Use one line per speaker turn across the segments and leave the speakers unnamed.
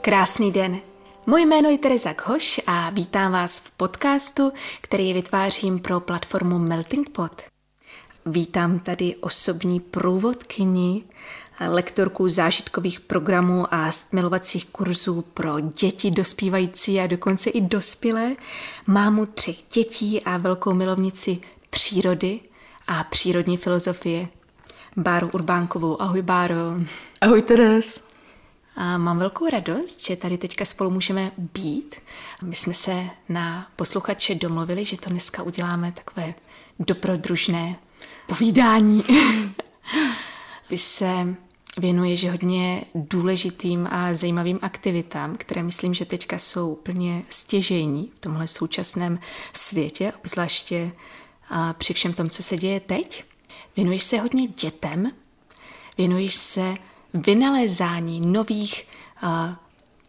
Krásný den. Moje jméno je Teresa Khoš a vítám vás v podcastu, který vytvářím pro platformu Melting Pot. Vítám tady osobní průvodkyni, lektorku zážitkových programů a stmilovacích kurzů pro děti dospívající a dokonce i dospělé, mámu třech dětí a velkou milovnici přírody a přírodní filozofie. Báru Urbánkovou. Ahoj Báro.
Ahoj Teres.
A mám velkou radost, že tady teďka spolu můžeme být. My jsme se na posluchače domluvili, že to dneska uděláme takové dobrodružné povídání. Ty se věnuješ hodně důležitým a zajímavým aktivitám, které myslím, že teďka jsou úplně stěžejní v tomhle současném světě, obzvláště při všem tom, co se děje teď. Věnuješ se hodně dětem, věnuješ se vynalézání nových uh,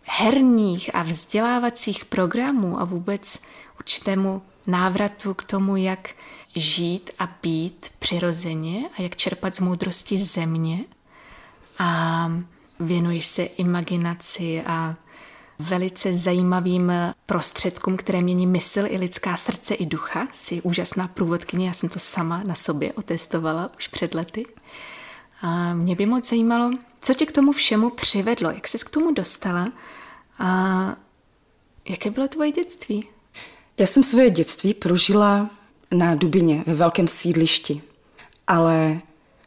herních a vzdělávacích programů a vůbec určitému návratu k tomu, jak žít a být přirozeně a jak čerpat z moudrosti země. A věnuješ se imaginaci a velice zajímavým prostředkům, které mění mysl i lidská srdce i ducha. Jsi úžasná průvodkyně, já jsem to sama na sobě otestovala už před lety. A mě by moc zajímalo, co tě k tomu všemu přivedlo, jak jsi k tomu dostala a jaké bylo tvoje dětství?
Já jsem svoje dětství prožila na Dubině, ve velkém sídlišti. Ale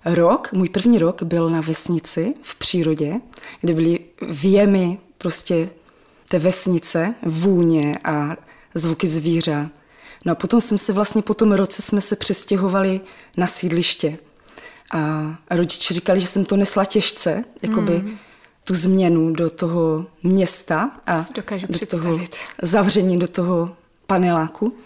rok, můj první rok byl na vesnici v přírodě, kde byly věmy prostě té vesnice, vůně a zvuky zvířat. No a potom jsem se vlastně po tom roce jsme se přestěhovali na sídliště. A rodiče říkali, že jsem to nesla těžce, jakoby mm. tu změnu do toho města
a dokážu do představit. toho
zavření do toho paneláku.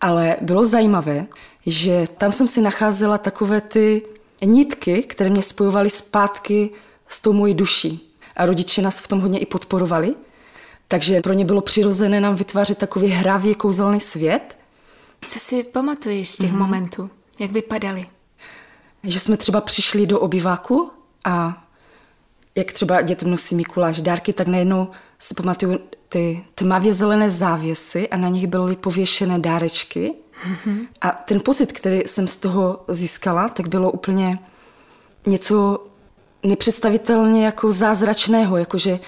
Ale bylo zajímavé, že tam jsem si nacházela takové ty nitky, které mě spojovaly zpátky s tou mojí duší. A rodiče nás v tom hodně i podporovali. Takže pro ně bylo přirozené nám vytvářet takový hravý kouzelný svět.
Co si pamatuješ z těch mm-hmm. momentů? Jak vypadaly?
Že jsme třeba přišli do obyváku a jak třeba dětem nosí Mikuláš dárky, tak najednou si pamatuju ty tmavě zelené závěsy a na nich byly pověšené dárečky. Mm-hmm. A ten pocit, který jsem z toho získala, tak bylo úplně něco nepředstavitelně jako zázračného, jakože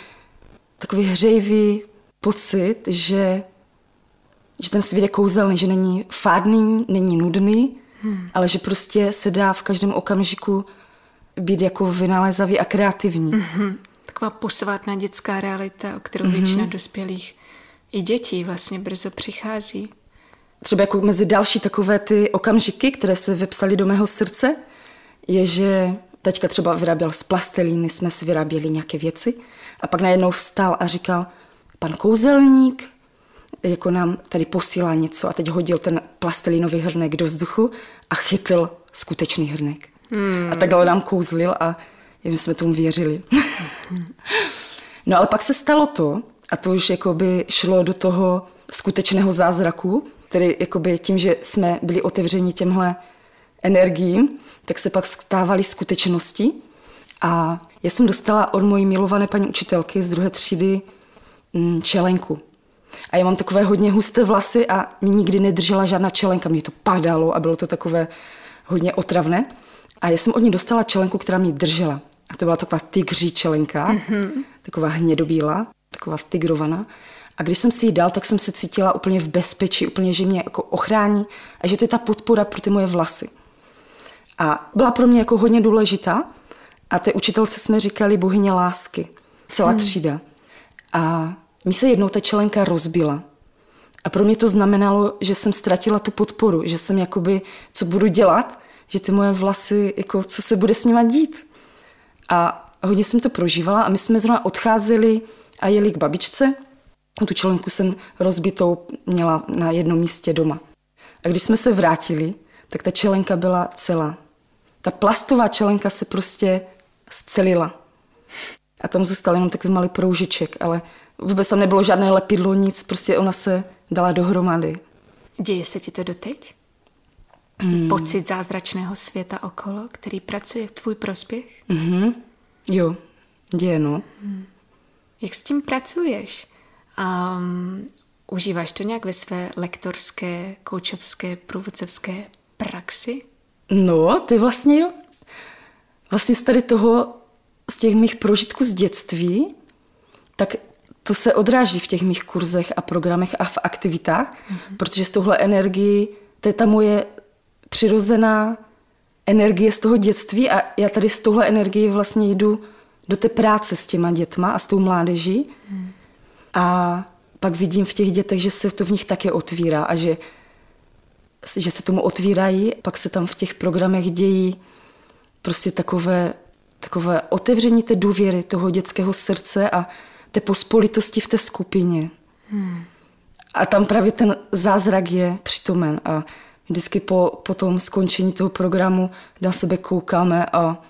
takový hřejivý pocit, že, že ten svět je kouzelný, že není fádný, není nudný, hmm. ale že prostě se dá v každém okamžiku být jako vynalézavý a kreativní. Mm-hmm.
Taková posvátná dětská realita, o kterou mm-hmm. většina dospělých i dětí vlastně brzo přichází.
Třeba jako mezi další takové ty okamžiky, které se vypsaly do mého srdce, je, že teďka třeba vyráběl z plastelíny, jsme si vyráběli nějaké věci a pak najednou vstal a říkal, pan kouzelník, jako nám tady posílá něco a teď hodil ten plastelínový hrnek do vzduchu a chytil skutečný hrnek. Hmm. A takhle nám kouzlil a my jsme tomu věřili. no ale pak se stalo to, a to už jakoby šlo do toho skutečného zázraku, který jakoby tím, že jsme byli otevřeni těmhle energiím, tak se pak stávaly skutečnosti. A já jsem dostala od mojí milované paní učitelky z druhé třídy mm, čelenku. A já mám takové hodně husté vlasy a mi nikdy nedržela žádná čelenka. Mě to padalo a bylo to takové hodně otravné. A já jsem od ní dostala čelenku, která mě držela. A to byla taková tygří čelenka, mm-hmm. taková hnědobílá, taková tigrovaná. A když jsem si ji dal, tak jsem se cítila úplně v bezpečí, úplně, že mě jako ochrání a že to je ta podpora pro ty moje vlasy. A byla pro mě jako hodně důležitá. A té učitelce jsme říkali bohyně lásky, celá hmm. třída. A mi se jednou ta čelenka rozbila. A pro mě to znamenalo, že jsem ztratila tu podporu, že jsem jakoby, co budu dělat, že ty moje vlasy, jako, co se bude s nima dít. A hodně jsem to prožívala a my jsme zrovna odcházeli a jeli k babičce. Tu čelenku jsem rozbitou měla na jednom místě doma. A když jsme se vrátili, tak ta čelenka byla celá. Ta plastová čelenka se prostě zcelila. A tam zůstal jenom takový malý proužiček, ale Vůbec tam nebylo žádné lepidlo, nic, prostě ona se dala dohromady.
Děje se ti to doteď? Hmm. Pocit zázračného světa okolo, který pracuje v tvůj prospěch?
Mm-hmm. Jo, děje, no. Hmm.
Jak s tím pracuješ? Um, užíváš to nějak ve své lektorské, koučovské, průvodcovské praxi?
No, ty vlastně jo. Vlastně z tady toho, z těch mých prožitků z dětství, tak to se odráží v těch mých kurzech a programech a v aktivitách, mm-hmm. protože z tohle energii, to je ta moje přirozená energie z toho dětství a já tady z tohle energie vlastně jdu do té práce s těma dětma a s tou mládeží. Mm. A pak vidím v těch dětech, že se to v nich také otvírá a že, že se tomu otvírají, pak se tam v těch programech dějí prostě takové, takové otevření té důvěry, toho dětského srdce a té pospolitosti v té skupině. Hmm. A tam právě ten zázrak je přitomen a vždycky po, po tom skončení toho programu na sebe koukáme a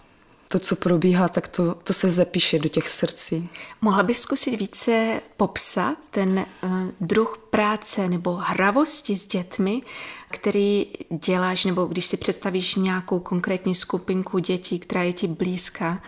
to, co probíhá, tak to, to se zapíše do těch srdcí.
Mohla bys zkusit více popsat ten uh, druh práce nebo hravosti s dětmi, který děláš, nebo když si představíš nějakou konkrétní skupinku dětí, která je ti blízká,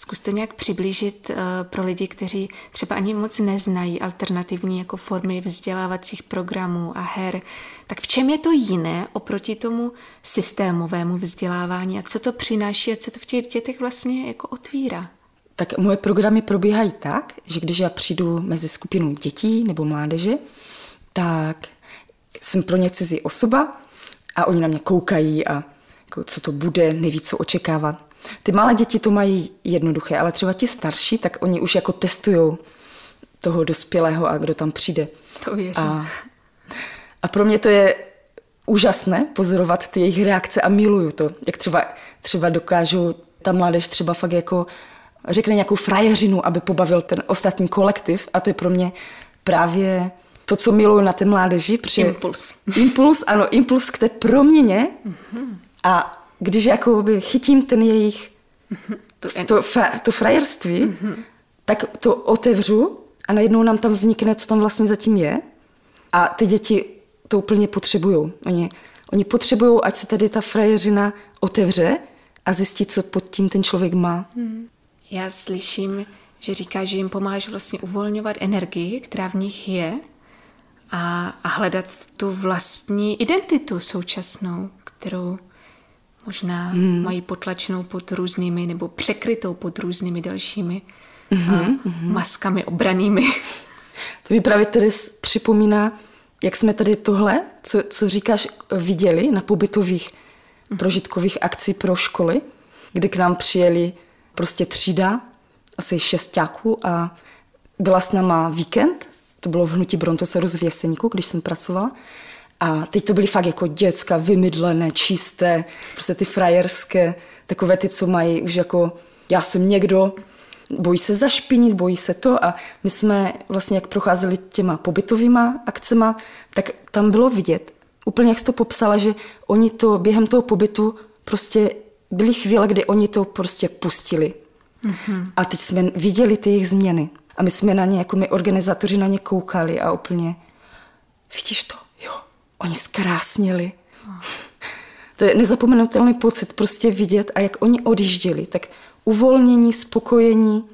Zkus to nějak přiblížit uh, pro lidi, kteří třeba ani moc neznají alternativní jako formy vzdělávacích programů a her. Tak v čem je to jiné oproti tomu systémovému vzdělávání a co to přináší a co to v těch dětech vlastně jako otvírá?
Tak moje programy probíhají tak, že když já přijdu mezi skupinu dětí nebo mládeže, tak jsem pro ně cizí osoba a oni na mě koukají a jako, co to bude, neví, co očekávat. Ty malé děti to mají jednoduché, ale třeba ti starší, tak oni už jako testují toho dospělého a kdo tam přijde.
To věřím.
A, a pro mě to je úžasné pozorovat ty jejich reakce a miluju to. Jak třeba, třeba dokážu ta mládež třeba fakt jako řekne nějakou frajeřinu, aby pobavil ten ostatní kolektiv a to je pro mě právě to, co miluju na té mládeži.
Impuls.
Impuls, ano, impuls k té proměně mm-hmm. a když jakoby chytím ten jejich to, to, fra, to frajerství, mm-hmm. tak to otevřu a najednou nám tam vznikne, co tam vlastně zatím je. A ty děti to úplně potřebují. Oni, oni potřebují, ať se tady ta frajeřina otevře a zjistí, co pod tím ten člověk má. Mm.
Já slyším, že říká, že jim pomáháš vlastně uvolňovat energii, která v nich je a, a hledat tu vlastní identitu současnou, kterou Možná hmm. mají potlačenou pod různými nebo překrytou pod různými dalšími mm-hmm, maskami obranými.
To mi právě tedy připomíná, jak jsme tady tohle, co, co říkáš, viděli na pobytových mm-hmm. prožitkových akcí pro školy, kdy k nám přijeli prostě třída, asi šestáků a byla s náma víkend, to bylo v Hnutí Brontoseru z Věseníku, když jsem pracovala. A teď to byly fakt jako děcka, vymydlené, čisté, prostě ty frajerské, takové ty, co mají už jako, já jsem někdo, bojí se zašpinit, bojí se to a my jsme vlastně, jak procházeli těma pobytovýma akcema, tak tam bylo vidět, úplně jak jsi to popsala, že oni to během toho pobytu prostě byly chvíle, kdy oni to prostě pustili. Mm-hmm. A teď jsme viděli ty jejich změny. A my jsme na ně, jako my organizátoři na ně koukali a úplně, vidíš to, oni zkrásnili. To je nezapomenutelný pocit prostě vidět a jak oni odjížděli, tak uvolnění, spokojení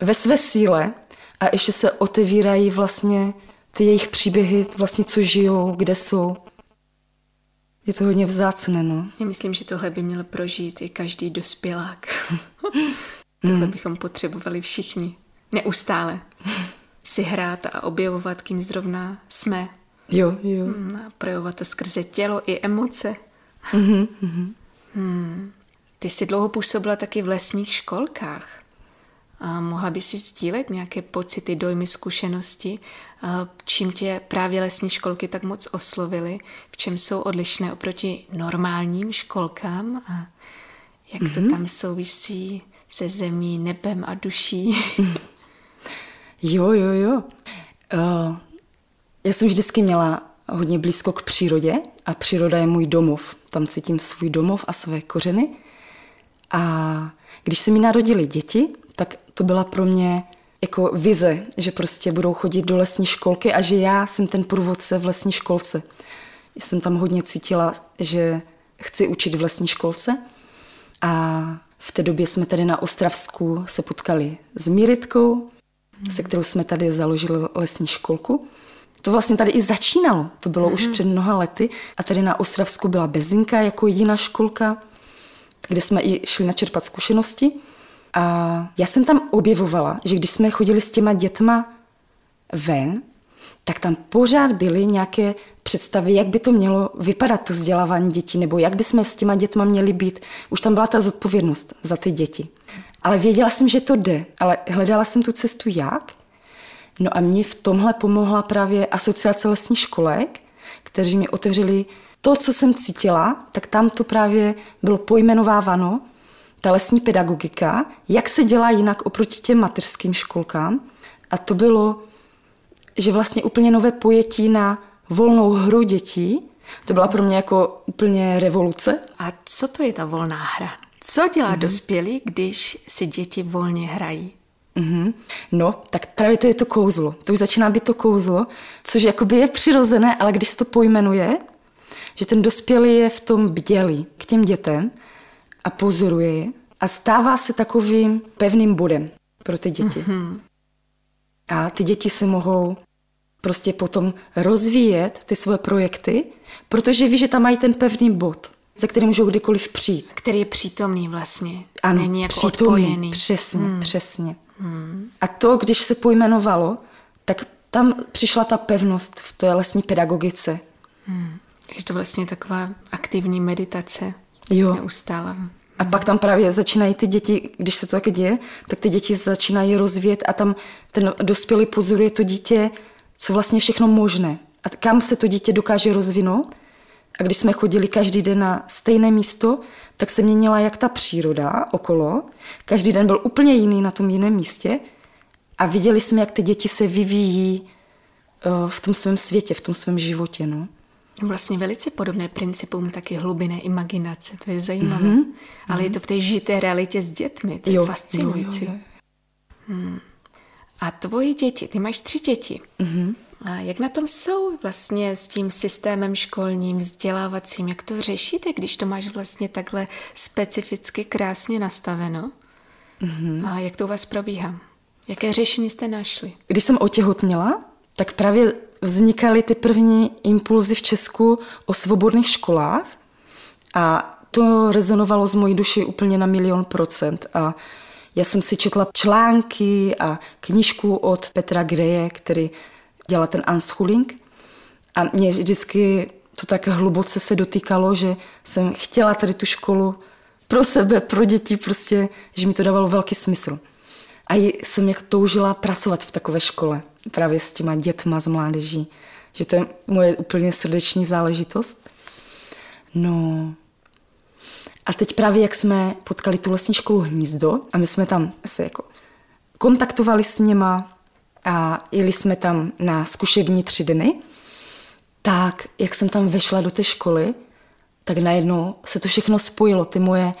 ve své síle a ještě se otevírají vlastně ty jejich příběhy, vlastně co žijou, kde jsou. Je to hodně vzácné, no.
Já myslím, že tohle by měl prožít i každý dospělák. tohle hmm. bychom potřebovali všichni. Neustále si hrát a objevovat, kým zrovna jsme
Jo, jo.
Hmm, a projevovat to skrze tělo i emoce. Mm-hmm, mm-hmm. Hmm. Ty jsi dlouho působila taky v lesních školkách. A mohla by si sdílet nějaké pocity, dojmy, zkušenosti, a čím tě právě lesní školky tak moc oslovily, v čem jsou odlišné oproti normálním školkám a jak mm-hmm. to mhm. tam souvisí se zemí, nebem a duší.
jo, jo, jo. Uh, já jsem vždycky měla hodně blízko k přírodě a příroda je můj domov. Tam cítím svůj domov a své kořeny. A když se mi narodili děti, tak to byla pro mě jako vize, že prostě budou chodit do lesní školky a že já jsem ten průvodce v lesní školce. Jsem tam hodně cítila, že chci učit v lesní školce. A v té době jsme tady na Ostravsku se potkali s Míritkou se kterou jsme tady založili lesní školku. To vlastně tady i začínalo, to bylo mm-hmm. už před mnoha lety a tady na Ostravsku byla Bezinka jako jediná školka, kde jsme i šli načerpat zkušenosti. A já jsem tam objevovala, že když jsme chodili s těma dětma ven, tak tam pořád byly nějaké představy, jak by to mělo vypadat, to vzdělávání dětí, nebo jak by jsme s těma dětma měli být. Už tam byla ta zodpovědnost za ty děti. Ale věděla jsem, že to jde, ale hledala jsem tu cestu jak. No a mě v tomhle pomohla právě asociace lesních školek, kteří mi otevřeli to, co jsem cítila, tak tam to právě bylo pojmenováváno, ta lesní pedagogika, jak se dělá jinak oproti těm mateřským školkám. A to bylo, že vlastně úplně nové pojetí na volnou hru dětí. To byla pro mě jako úplně revoluce.
A co to je ta volná hra? Co dělá mm-hmm. dospělý, když si děti volně hrají?
Mm-hmm. No, tak právě to je to kouzlo. To už začíná být to kouzlo, což jakoby je přirozené, ale když to pojmenuje, že ten dospělý je v tom bdělý k těm dětem a pozoruje je a stává se takovým pevným bodem pro ty děti. Mm-hmm. A ty děti si mohou prostě potom rozvíjet ty svoje projekty, protože ví, že tam mají ten pevný bod, za který můžou kdykoliv přijít.
Který je přítomný vlastně.
Ano,
Není jako
přítomný,
odpojený.
přesně, hmm. přesně. Hmm. A to, když se pojmenovalo, tak tam přišla ta pevnost v té lesní pedagogice.
Hmm. Je to vlastně taková aktivní meditace.
Jo.
Neustále.
A pak tam právě začínají ty děti, když se to také děje, tak ty děti začínají rozvíjet a tam ten dospělý pozoruje to dítě, co vlastně všechno možné. A kam se to dítě dokáže rozvinout. A když jsme chodili každý den na stejné místo, tak se měnila jak ta příroda okolo. Každý den byl úplně jiný na tom jiném místě. A viděli jsme, jak ty děti se vyvíjí eh, v tom svém světě, v tom svém životě. No.
Vlastně velice podobné principům taky hlubinné imaginace, to je zajímavé. Mm-hmm. Ale je to v té žité realitě s dětmi, to je jo, fascinující. Jo, jo, jo. Hmm. A tvoji děti, ty máš tři děti. Mm-hmm. A jak na tom jsou vlastně s tím systémem školním, vzdělávacím? Jak to řešíte, když to máš vlastně takhle specificky krásně nastaveno? Mm-hmm. A jak to u vás probíhá? Jaké řešení jste našli?
Když jsem otěhotněla, tak právě vznikaly ty první impulzy v Česku o svobodných školách a to rezonovalo z mojí duši úplně na milion procent. A já jsem si četla články a knížku od Petra Greje, který dělá ten unschooling. A mě vždycky to tak hluboce se dotýkalo, že jsem chtěla tady tu školu pro sebe, pro děti, prostě, že mi to dávalo velký smysl. A jsem jak toužila pracovat v takové škole, právě s těma dětma, z mládeží. Že to je moje úplně srdeční záležitost. No, a teď právě, jak jsme potkali tu lesní školu Hnízdo a my jsme tam se jako kontaktovali s něma a jeli jsme tam na zkušební tři dny, tak jak jsem tam vešla do té školy, tak najednou se to všechno spojilo. Ty moje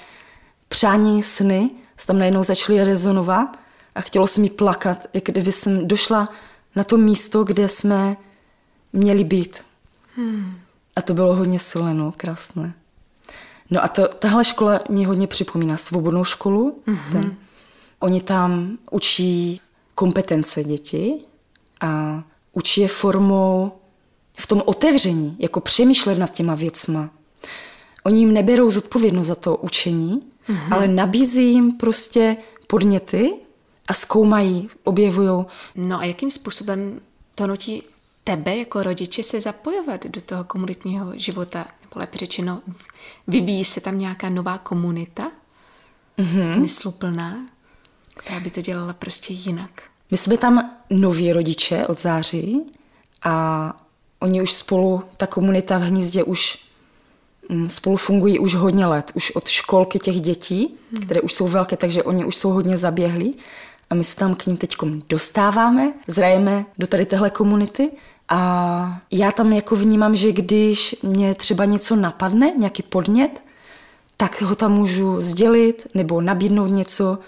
přání, sny se tam najednou začaly rezonovat a chtělo se mi plakat, jak kdyby jsem došla na to místo, kde jsme měli být. Hmm. A to bylo hodně silné, no, krásné. No a to, tahle škola mě hodně připomíná svobodnou školu. Mm-hmm. Ten, oni tam učí kompetence děti a učí je formou v tom otevření, jako přemýšlet nad těma věcma. Oni jim neberou zodpovědnost za to učení, mm-hmm. ale nabízí jim prostě podněty a zkoumají, objevují.
No a jakým způsobem to nutí tebe jako rodiče se zapojovat do toho komunitního života? Nebo lepší řečeno, vyvíjí se tam nějaká nová komunita, mm-hmm. smysluplná, která by to dělala prostě jinak.
My jsme tam noví rodiče od září a oni už spolu, ta komunita v hnízdě už mm, spolu fungují už hodně let, už od školky těch dětí, hmm. které už jsou velké, takže oni už jsou hodně zaběhlí a my se tam k ním teď dostáváme, zrajeme do tady téhle komunity a já tam jako vnímám, že když mě třeba něco napadne, nějaký podnět, tak ho tam můžu sdělit nebo nabídnout něco.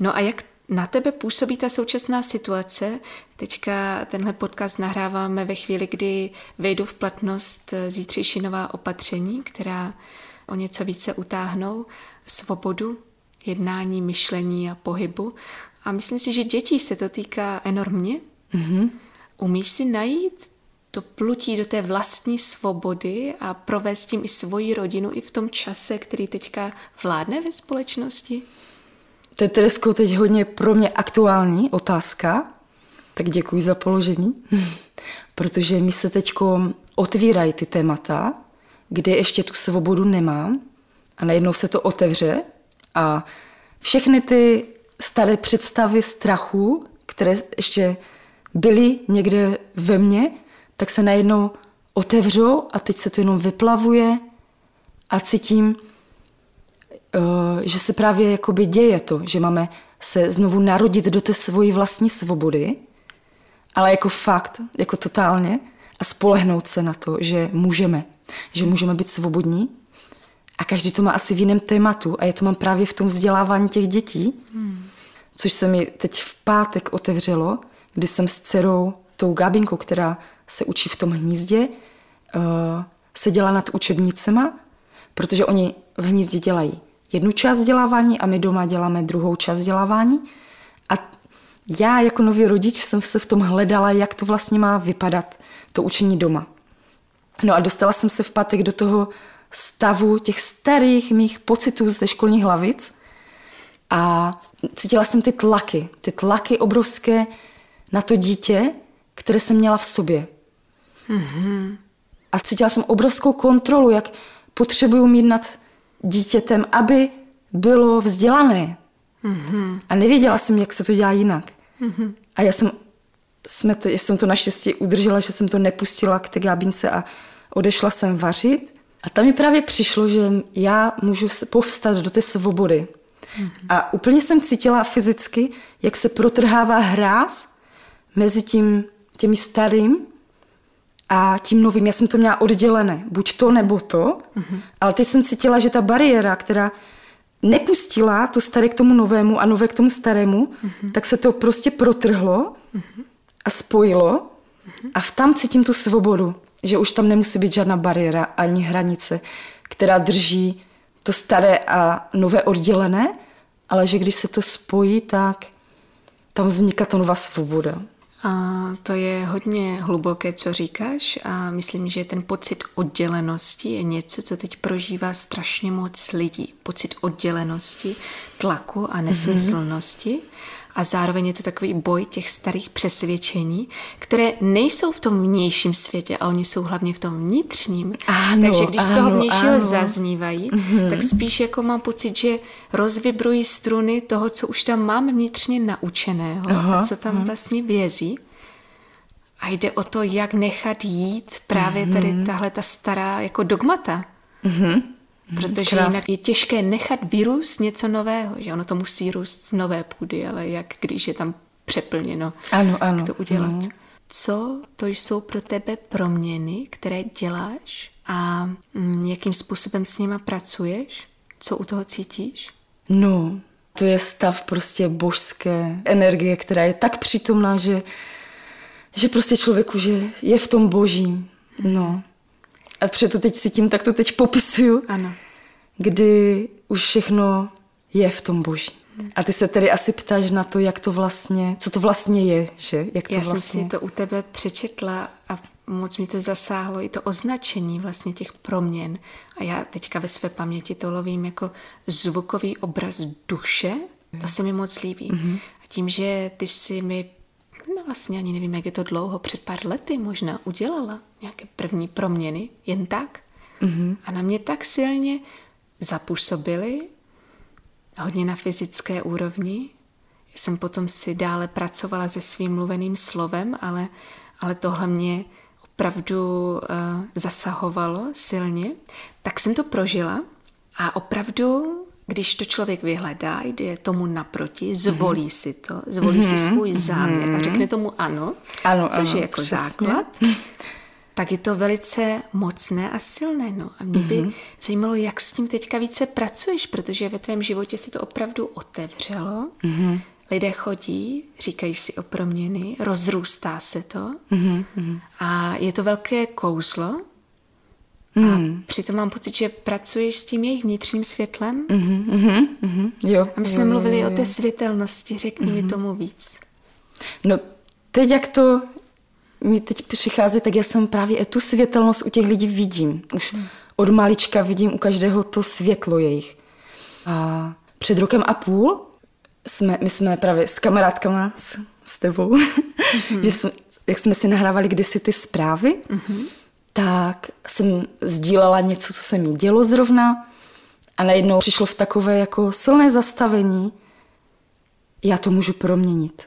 No a jak na tebe působí ta současná situace? Teďka tenhle podcast nahráváme ve chvíli, kdy vejdou v platnost zítřejší nová opatření, která o něco více utáhnou svobodu. jednání, myšlení a pohybu. A myslím si, že dětí se to týká enormně. Mm-hmm. Umíš si najít to plutí do té vlastní svobody a provést tím i svoji rodinu i v tom čase, který teďka vládne ve společnosti?
To je tedy teď hodně pro mě aktuální otázka, tak děkuji za položení, protože mi se teď otvírají ty témata, kde ještě tu svobodu nemám a najednou se to otevře a všechny ty staré představy strachu, které ještě byly někde ve mně, tak se najednou otevřou a teď se to jenom vyplavuje a cítím, že se právě jakoby děje to, že máme se znovu narodit do té svojí vlastní svobody, ale jako fakt, jako totálně a spolehnout se na to, že můžeme, že můžeme být svobodní a každý to má asi v jiném tématu a je to mám právě v tom vzdělávání těch dětí, hmm. což se mi teď v pátek otevřelo, kdy jsem s dcerou, tou Gabinkou, která se učí v tom hnízdě, uh, seděla nad učebnicema, protože oni v hnízdě dělají jednu část vzdělávání a my doma děláme druhou část vzdělávání. A já jako nový rodič jsem se v tom hledala, jak to vlastně má vypadat, to učení doma. No a dostala jsem se v pátek do toho stavu těch starých mých pocitů ze školních hlavic a cítila jsem ty tlaky, ty tlaky obrovské na to dítě, které jsem měla v sobě. Mm-hmm. A cítila jsem obrovskou kontrolu, jak potřebuju mít nad dítětem, aby bylo vzdělané. Mm-hmm. A nevěděla jsem, jak se to dělá jinak. Mm-hmm. A já jsem, jsme to, já jsem to naštěstí udržela, že jsem to nepustila k té gábince a odešla jsem vařit. A tam mi právě přišlo, že já můžu povstat do té svobody. Mm-hmm. A úplně jsem cítila fyzicky, jak se protrhává hráz mezi tím, těmi starým a tím novým. Já jsem to měla oddělené, buď to nebo to, mm-hmm. ale teď jsem cítila, že ta bariéra, která nepustila to staré k tomu novému a nové k tomu starému, mm-hmm. tak se to prostě protrhlo mm-hmm. a spojilo mm-hmm. a v tam cítím tu svobodu, že už tam nemusí být žádná bariéra ani hranice, která drží to staré a nové oddělené, ale že když se to spojí, tak tam vzniká ta nová svoboda.
A to je hodně hluboké, co říkáš a myslím, že ten pocit oddělenosti je něco, co teď prožívá strašně moc lidí. Pocit oddělenosti, tlaku a nesmyslnosti. Mm-hmm a zároveň je to takový boj těch starých přesvědčení, které nejsou v tom vnějším světě, a oni jsou hlavně v tom vnitřním.
Ano,
Takže když
ano,
z toho vnějšího
ano.
zaznívají, mm-hmm. tak spíš jako mám pocit, že rozvibrují struny toho, co už tam mám vnitřně naučeného aha, a co tam aha. vlastně vězí. A jde o to, jak nechat jít právě tady mhm. tahle ta stará jako dogmata. Mm-hmm. Mhm, Protože Krás. jinak je těžké nechat vyrůst něco nového, že ono to musí růst z nové půdy, ale jak když je tam přeplněno,
ano, ano.
jak to udělat. Mm. Co to jsou pro tebe proměny, které děláš a mm, jakým způsobem s nima pracuješ? Co u toho cítíš?
No, to je stav prostě božské energie, která je tak přítomná, že, že prostě člověku, že je v tom boží. No. A to teď cítím, tak to teď popisuju.
Ano.
Kdy už všechno je v tom boží. A ty se tedy asi ptáš na to, jak to vlastně, co to vlastně je, že? Jak to
Já
vlastně...
jsem si to u tebe přečetla a moc mi to zasáhlo i to označení vlastně těch proměn. A já teďka ve své paměti to lovím jako zvukový obraz duše. To se mi moc líbí. Mm-hmm. A tím, že ty si mi vlastně ani nevím, jak je to dlouho, před pár lety možná udělala nějaké první proměny, jen tak. Mm-hmm. A na mě tak silně zapůsobily, hodně na fyzické úrovni. Jsem potom si dále pracovala se svým mluveným slovem, ale, ale tohle mě opravdu uh, zasahovalo silně. Tak jsem to prožila a opravdu když to člověk vyhledá, jde tomu naproti, zvolí mm-hmm. si to, zvolí mm-hmm. si mhm. svůj záměr mm-hmm. a řekne tomu ano,
ano
což
ano,
je jako
přesně.
základ, tak je to velice mocné a silné. No. A mě by mm-hmm. zajímalo, jak s tím teďka více pracuješ, protože ve tvém životě se to opravdu otevřelo. Mm-hmm. Lidé chodí, říkají si o proměny, rozrůstá se to mm-hmm. a je to velké kouzlo, Hmm. A přitom mám pocit, že pracuješ s tím jejich vnitřním světlem.
Mm-hmm, mm-hmm, mm-hmm, jo,
a my jsme
jo,
mluvili
jo, jo.
o té světelnosti, řekni mm-hmm. mi tomu víc.
No teď, jak to mi teď přichází, tak já jsem právě tu světelnost u těch lidí vidím. Už hmm. od malička vidím u každého to světlo jejich. A před rokem a půl jsme, my jsme právě s kamarádkama, s, s tebou, mm-hmm. že jsme, jak jsme si nahrávali kdysi ty zprávy, mm-hmm. Tak jsem sdílela něco, co se mi dělo zrovna a najednou přišlo v takové jako silné zastavení, já to můžu proměnit.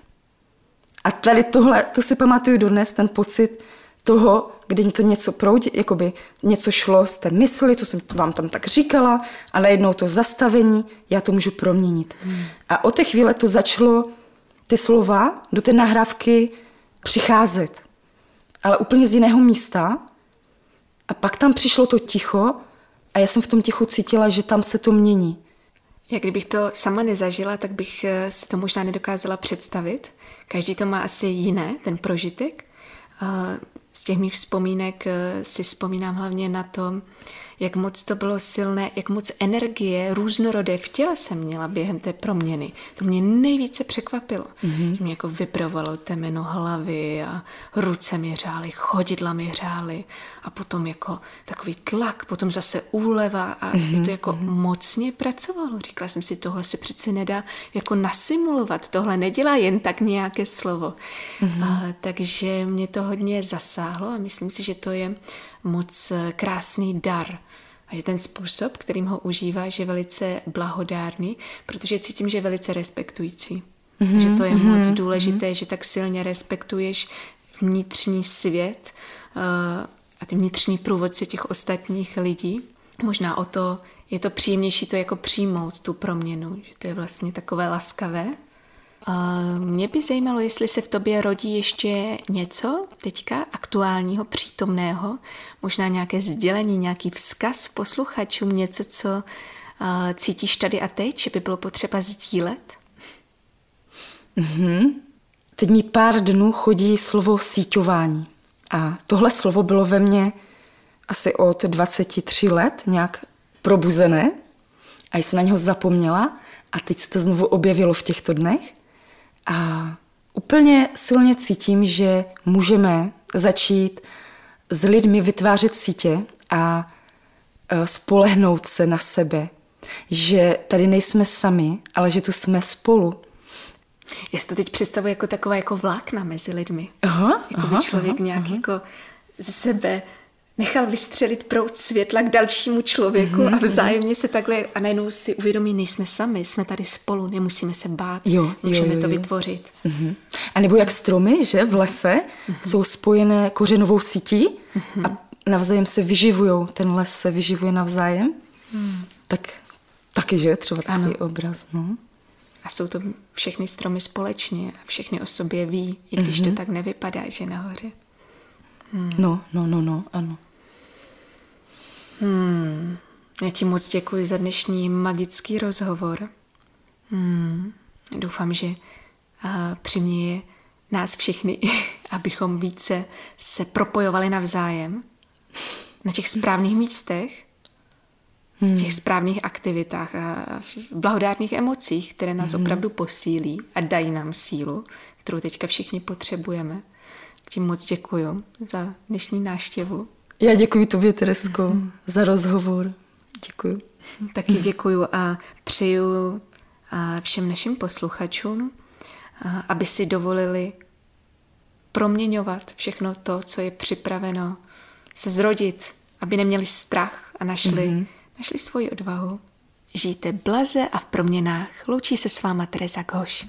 A tady tohle, to si pamatuju dodnes, ten pocit toho, kdy to něco proudí, jakoby něco šlo z té mysli, co jsem vám tam tak říkala, a najednou to zastavení, já to můžu proměnit. Hmm. A od té chvíle to začalo ty slova do té nahrávky přicházet. Ale úplně z jiného místa. A pak tam přišlo to ticho a já jsem v tom tichu cítila, že tam se to mění.
Jak kdybych to sama nezažila, tak bych eh, si to možná nedokázala představit. Každý to má asi jiné, ten prožitek. Z těch mých vzpomínek eh, si vzpomínám hlavně na to, jak moc to bylo silné, jak moc energie různorodé v těle jsem měla během té proměny. To mě nejvíce překvapilo. Mm-hmm. Že mě jako vypravovalo temeno hlavy a ruce mi řály, chodidla mi řály a potom jako takový tlak, potom zase úleva a mm-hmm. to jako mm-hmm. mocně pracovalo. Říkala jsem si, tohle se přece nedá jako nasimulovat, tohle nedělá jen tak nějaké slovo. Mm-hmm. A, takže mě to hodně zasáhlo a myslím si, že to je moc eh, krásný dar. A že ten způsob, kterým ho užívá, je velice blahodárný, protože cítím, že je velice respektující. Mm-hmm, že to je mm-hmm, moc důležité, mm-hmm. že tak silně respektuješ vnitřní svět uh, a ty vnitřní průvodce těch ostatních lidí. Možná o to je to příjemnější to jako přijmout tu proměnu, že to je vlastně takové laskavé. Mě by zajímalo, jestli se v tobě rodí ještě něco teďka aktuálního, přítomného, možná nějaké sdělení, nějaký vzkaz posluchačům, něco, co cítíš tady a teď, že by bylo potřeba sdílet?
Mm-hmm. Teď mi pár dnů chodí slovo síťování. A tohle slovo bylo ve mně asi od 23 let nějak probuzené a jsem na něho zapomněla a teď se to znovu objevilo v těchto dnech. A úplně silně cítím, že můžeme začít s lidmi vytvářet sítě a e, spolehnout se na sebe. Že tady nejsme sami, ale že tu jsme spolu.
Já si to teď představuji jako takové jako vlákna mezi lidmi.
Aha,
jako
aha,
by člověk
aha,
nějak
aha.
jako ze sebe nechal vystřelit proud světla k dalšímu člověku mm-hmm. a vzájemně se takhle a najednou si uvědomí, nejsme sami, jsme tady spolu, nemusíme se bát,
jo,
můžeme
jo, jo,
to
jo.
vytvořit.
Mm-hmm. A nebo jak stromy, že v lese mm-hmm. jsou spojené kořenovou sítí mm-hmm. a navzájem se vyživují, ten les se vyživuje navzájem, mm. tak taky, že třeba takový ano. obraz. No.
A jsou to všechny stromy společně a všechny o sobě ví, i když mm-hmm. to tak nevypadá, že nahoře.
Hmm. No, no, no, no, ano.
Hmm. Já ti moc děkuji za dnešní magický rozhovor. Hmm. Doufám, že a, přiměje nás všechny, abychom více se propojovali navzájem na těch správných místech, hmm. těch správných aktivitách a blahodárných emocích, které nás hmm. opravdu posílí a dají nám sílu, kterou teďka všichni potřebujeme. Tím moc děkuji za dnešní náštěvu.
Já děkuji tobě, Teresko, mm-hmm. za rozhovor. Děkuji.
Taky děkuji a přeju všem našim posluchačům, aby si dovolili proměňovat všechno to, co je připraveno, se zrodit, aby neměli strach a našli, mm-hmm. našli svoji odvahu. Žijte blaze a v proměnách. Loučí se s váma Teresa Goš.